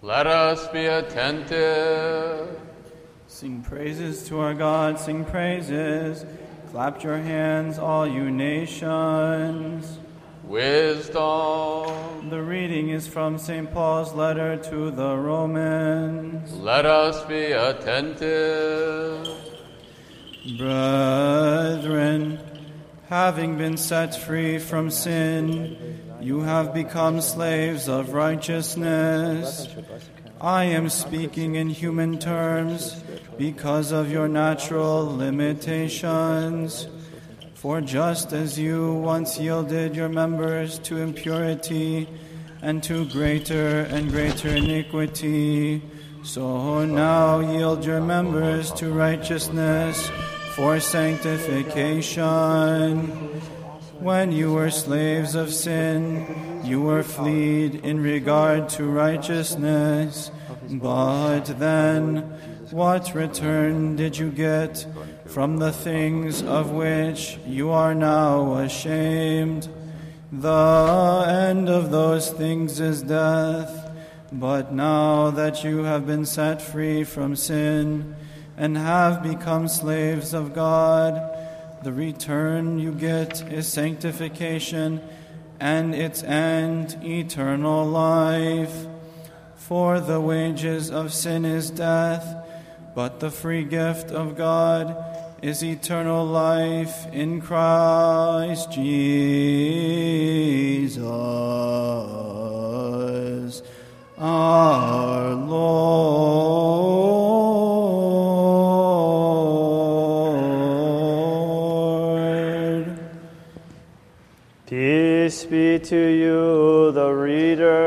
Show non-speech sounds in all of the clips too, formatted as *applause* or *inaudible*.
Let us be attentive. Sing praises to our God, sing praises. Clap your hands, all you nations. Wisdom. The reading is from St. Paul's letter to the Romans. Let us be attentive. Brethren, having been set free from sin, you have become slaves of righteousness. I am speaking in human terms because of your natural limitations. For just as you once yielded your members to impurity and to greater and greater iniquity, so now yield your members to righteousness for sanctification. When you were slaves of sin, you were fleed in regard to righteousness. But then, what return did you get from the things of which you are now ashamed? The end of those things is death. But now that you have been set free from sin and have become slaves of God, the return you get is sanctification, and its end eternal life. For the wages of sin is death, but the free gift of God is eternal life in Christ Jesus our Lord. Be to you, the reader.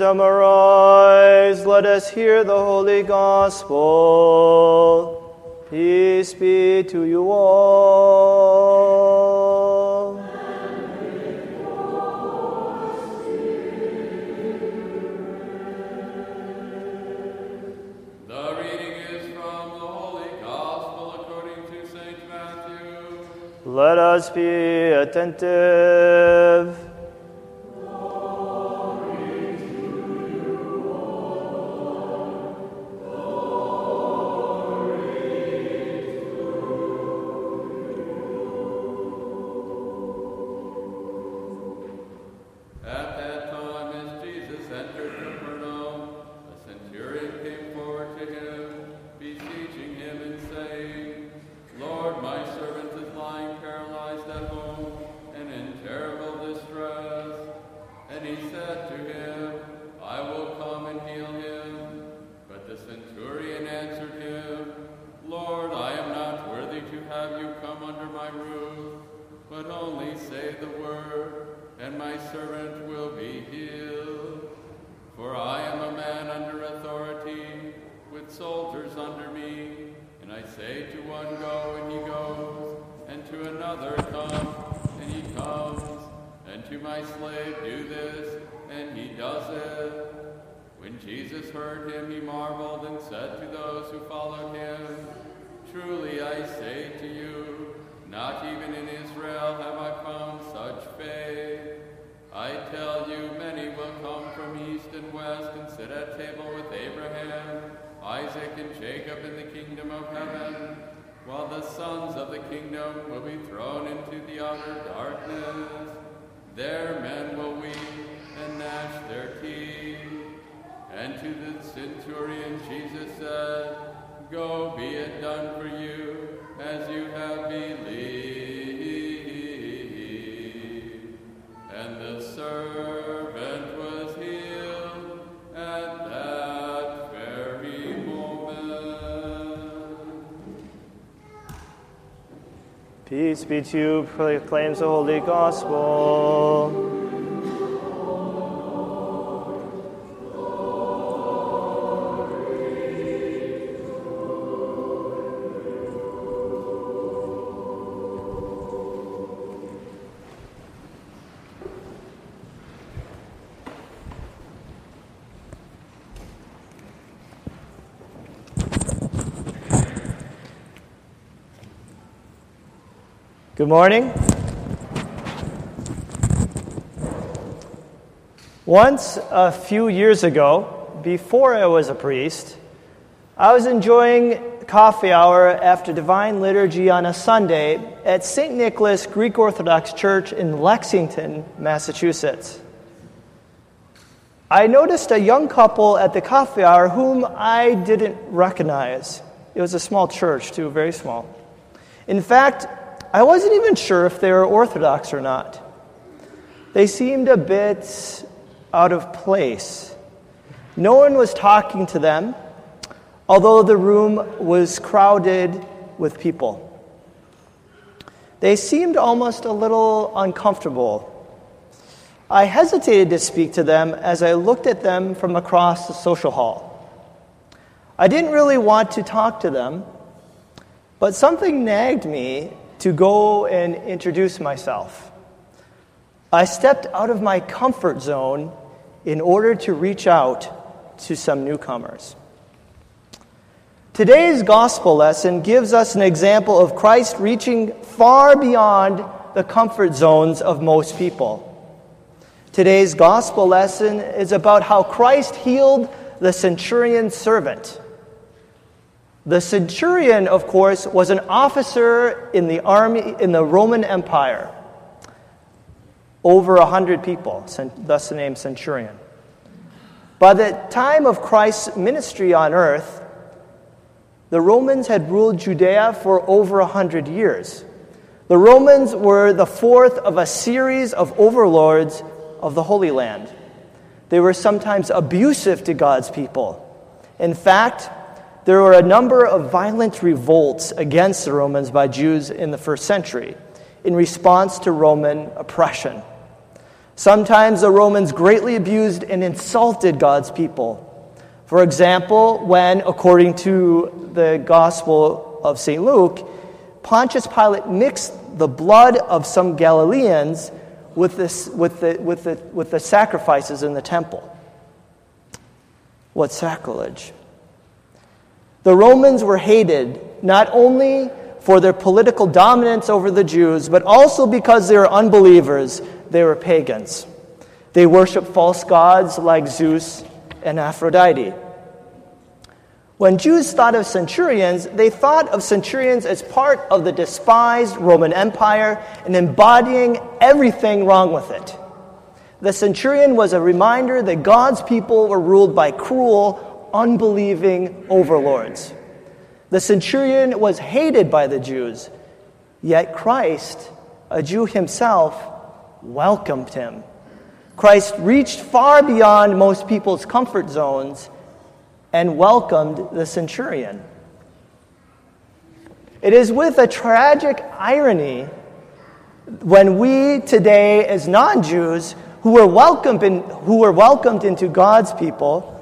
Wisdom arise, let us hear the holy gospel. Peace be to you all. The reading is from the Holy Gospel according to St. Matthew. Let us be attentive. Servant will be healed. For I am a man under authority, with soldiers under me, and I say to one, Go, and he goes, and to another, Come, and he comes, and to my slave, Do this, and he does it. When Jesus heard him, he marveled and said to those who followed him, Truly I say to you, not even in Israel of heaven, while the sons of the kingdom will be thrown into the outer darkness. There men will weep and gnash their teeth. And to the centurion Jesus said, Go, be it done for you Peace be to you, proclaims the holy gospel. Good morning. Once, a few years ago, before I was a priest, I was enjoying coffee hour after Divine Liturgy on a Sunday at St. Nicholas Greek Orthodox Church in Lexington, Massachusetts. I noticed a young couple at the coffee hour whom I didn't recognize. It was a small church, too, very small. In fact, I wasn't even sure if they were Orthodox or not. They seemed a bit out of place. No one was talking to them, although the room was crowded with people. They seemed almost a little uncomfortable. I hesitated to speak to them as I looked at them from across the social hall. I didn't really want to talk to them, but something nagged me to go and introduce myself. I stepped out of my comfort zone in order to reach out to some newcomers. Today's gospel lesson gives us an example of Christ reaching far beyond the comfort zones of most people. Today's gospel lesson is about how Christ healed the centurion's servant. The centurion, of course, was an officer in the army in the Roman Empire. Over a hundred people, thus the name centurion. By the time of Christ's ministry on earth, the Romans had ruled Judea for over a hundred years. The Romans were the fourth of a series of overlords of the Holy Land. They were sometimes abusive to God's people. In fact, there were a number of violent revolts against the Romans by Jews in the first century in response to Roman oppression. Sometimes the Romans greatly abused and insulted God's people. For example, when, according to the Gospel of St. Luke, Pontius Pilate mixed the blood of some Galileans with, this, with, the, with, the, with the sacrifices in the temple. What sacrilege! The Romans were hated not only for their political dominance over the Jews, but also because they were unbelievers, they were pagans. They worshiped false gods like Zeus and Aphrodite. When Jews thought of centurions, they thought of centurions as part of the despised Roman Empire and embodying everything wrong with it. The centurion was a reminder that God's people were ruled by cruel, unbelieving overlords. The centurion was hated by the Jews, yet Christ, a Jew himself, welcomed him. Christ reached far beyond most people's comfort zones and welcomed the centurion. It is with a tragic irony when we today, as non Jews, who were welcomed in, who were welcomed into God's people,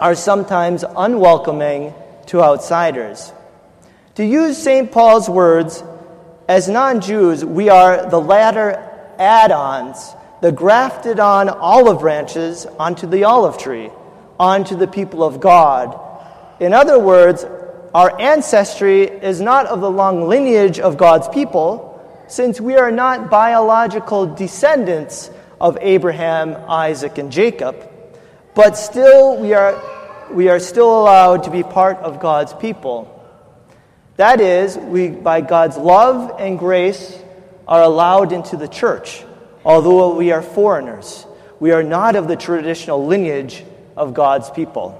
are sometimes unwelcoming to outsiders. To use St. Paul's words, as non Jews, we are the latter add ons, the grafted on olive branches onto the olive tree, onto the people of God. In other words, our ancestry is not of the long lineage of God's people, since we are not biological descendants of Abraham, Isaac, and Jacob. But still, we are, we are still allowed to be part of God's people. That is, we, by God's love and grace, are allowed into the church, although we are foreigners. We are not of the traditional lineage of God's people.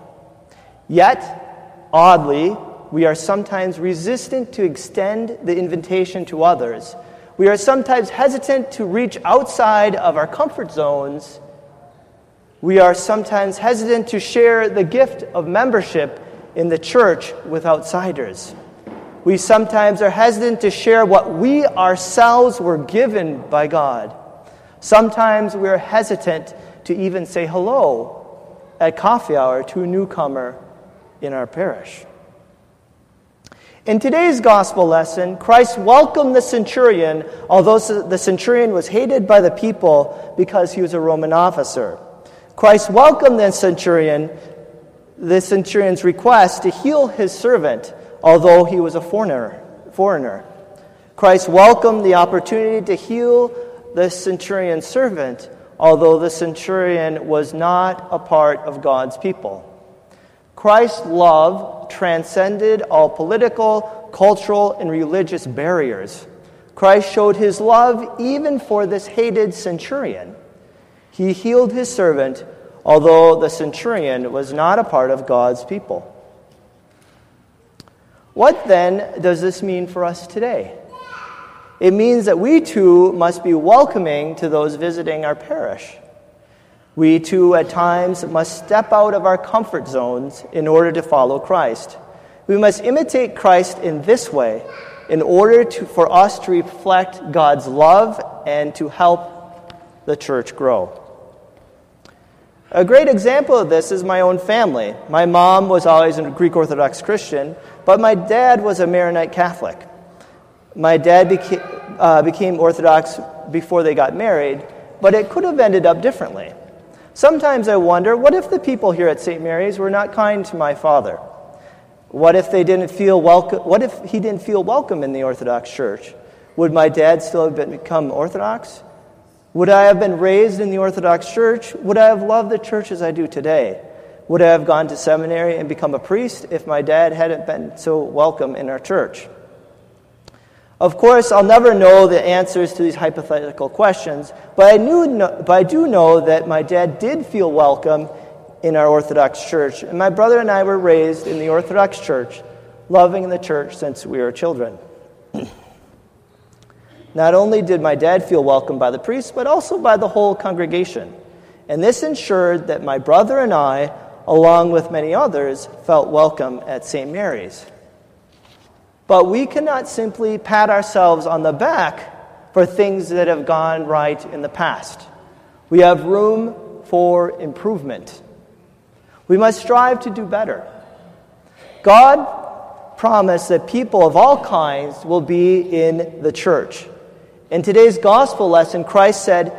Yet, oddly, we are sometimes resistant to extend the invitation to others. We are sometimes hesitant to reach outside of our comfort zones we are sometimes hesitant to share the gift of membership in the church with outsiders. We sometimes are hesitant to share what we ourselves were given by God. Sometimes we are hesitant to even say hello at coffee hour to a newcomer in our parish. In today's gospel lesson, Christ welcomed the centurion, although the centurion was hated by the people because he was a Roman officer. Christ welcomed the centurion, the centurion's request to heal his servant, although he was a foreigner. foreigner. Christ welcomed the opportunity to heal the centurion's servant, although the centurion was not a part of God's people. Christ's love transcended all political, cultural, and religious barriers. Christ showed his love even for this hated centurion. He healed his servant, although the centurion was not a part of God's people. What then does this mean for us today? It means that we too must be welcoming to those visiting our parish. We too, at times, must step out of our comfort zones in order to follow Christ. We must imitate Christ in this way in order to, for us to reflect God's love and to help the church grow. A great example of this is my own family. My mom was always a Greek Orthodox Christian, but my dad was a Maronite Catholic. My dad became, uh, became Orthodox before they got married, but it could have ended up differently. Sometimes I wonder what if the people here at St. Mary's were not kind to my father? What if they didn't feel welcome? What if he didn't feel welcome in the Orthodox Church? Would my dad still have become Orthodox? Would I have been raised in the Orthodox Church? Would I have loved the church as I do today? Would I have gone to seminary and become a priest if my dad hadn't been so welcome in our church? Of course, I'll never know the answers to these hypothetical questions, but I, knew, but I do know that my dad did feel welcome in our Orthodox church. And my brother and I were raised in the Orthodox church, loving the church since we were children. *clears throat* Not only did my dad feel welcomed by the priest, but also by the whole congregation. And this ensured that my brother and I, along with many others, felt welcome at St. Mary's. But we cannot simply pat ourselves on the back for things that have gone right in the past. We have room for improvement. We must strive to do better. God promised that people of all kinds will be in the church. In today's gospel lesson, Christ said,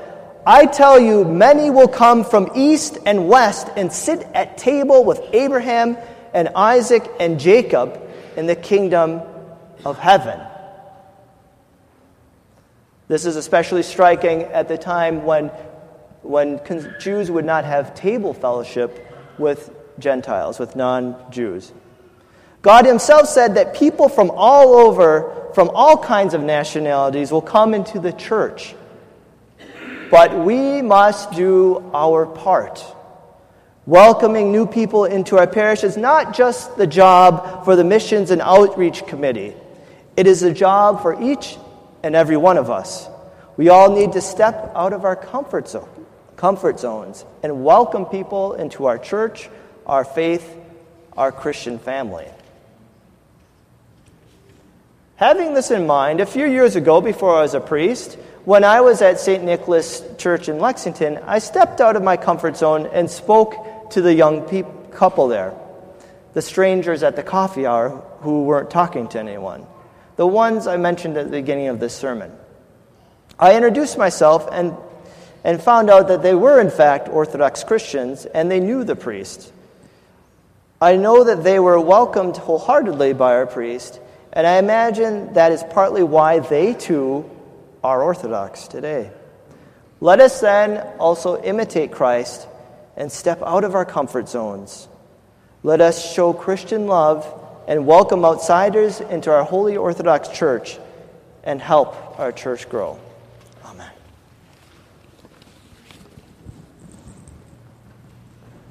I tell you, many will come from east and west and sit at table with Abraham and Isaac and Jacob in the kingdom of heaven. This is especially striking at the time when, when Jews would not have table fellowship with Gentiles, with non Jews. God Himself said that people from all over, from all kinds of nationalities, will come into the church. But we must do our part. Welcoming new people into our parish is not just the job for the Missions and Outreach Committee, it is a job for each and every one of us. We all need to step out of our comfort zone, comfort zones and welcome people into our church, our faith, our Christian family. Having this in mind, a few years ago, before I was a priest, when I was at St. Nicholas Church in Lexington, I stepped out of my comfort zone and spoke to the young pe- couple there, the strangers at the coffee hour who weren't talking to anyone, the ones I mentioned at the beginning of this sermon. I introduced myself and, and found out that they were, in fact, Orthodox Christians and they knew the priest. I know that they were welcomed wholeheartedly by our priest and I imagine that is partly why they too are Orthodox today. Let us then also imitate Christ and step out of our comfort zones. Let us show Christian love and welcome outsiders into our Holy Orthodox Church and help our church grow.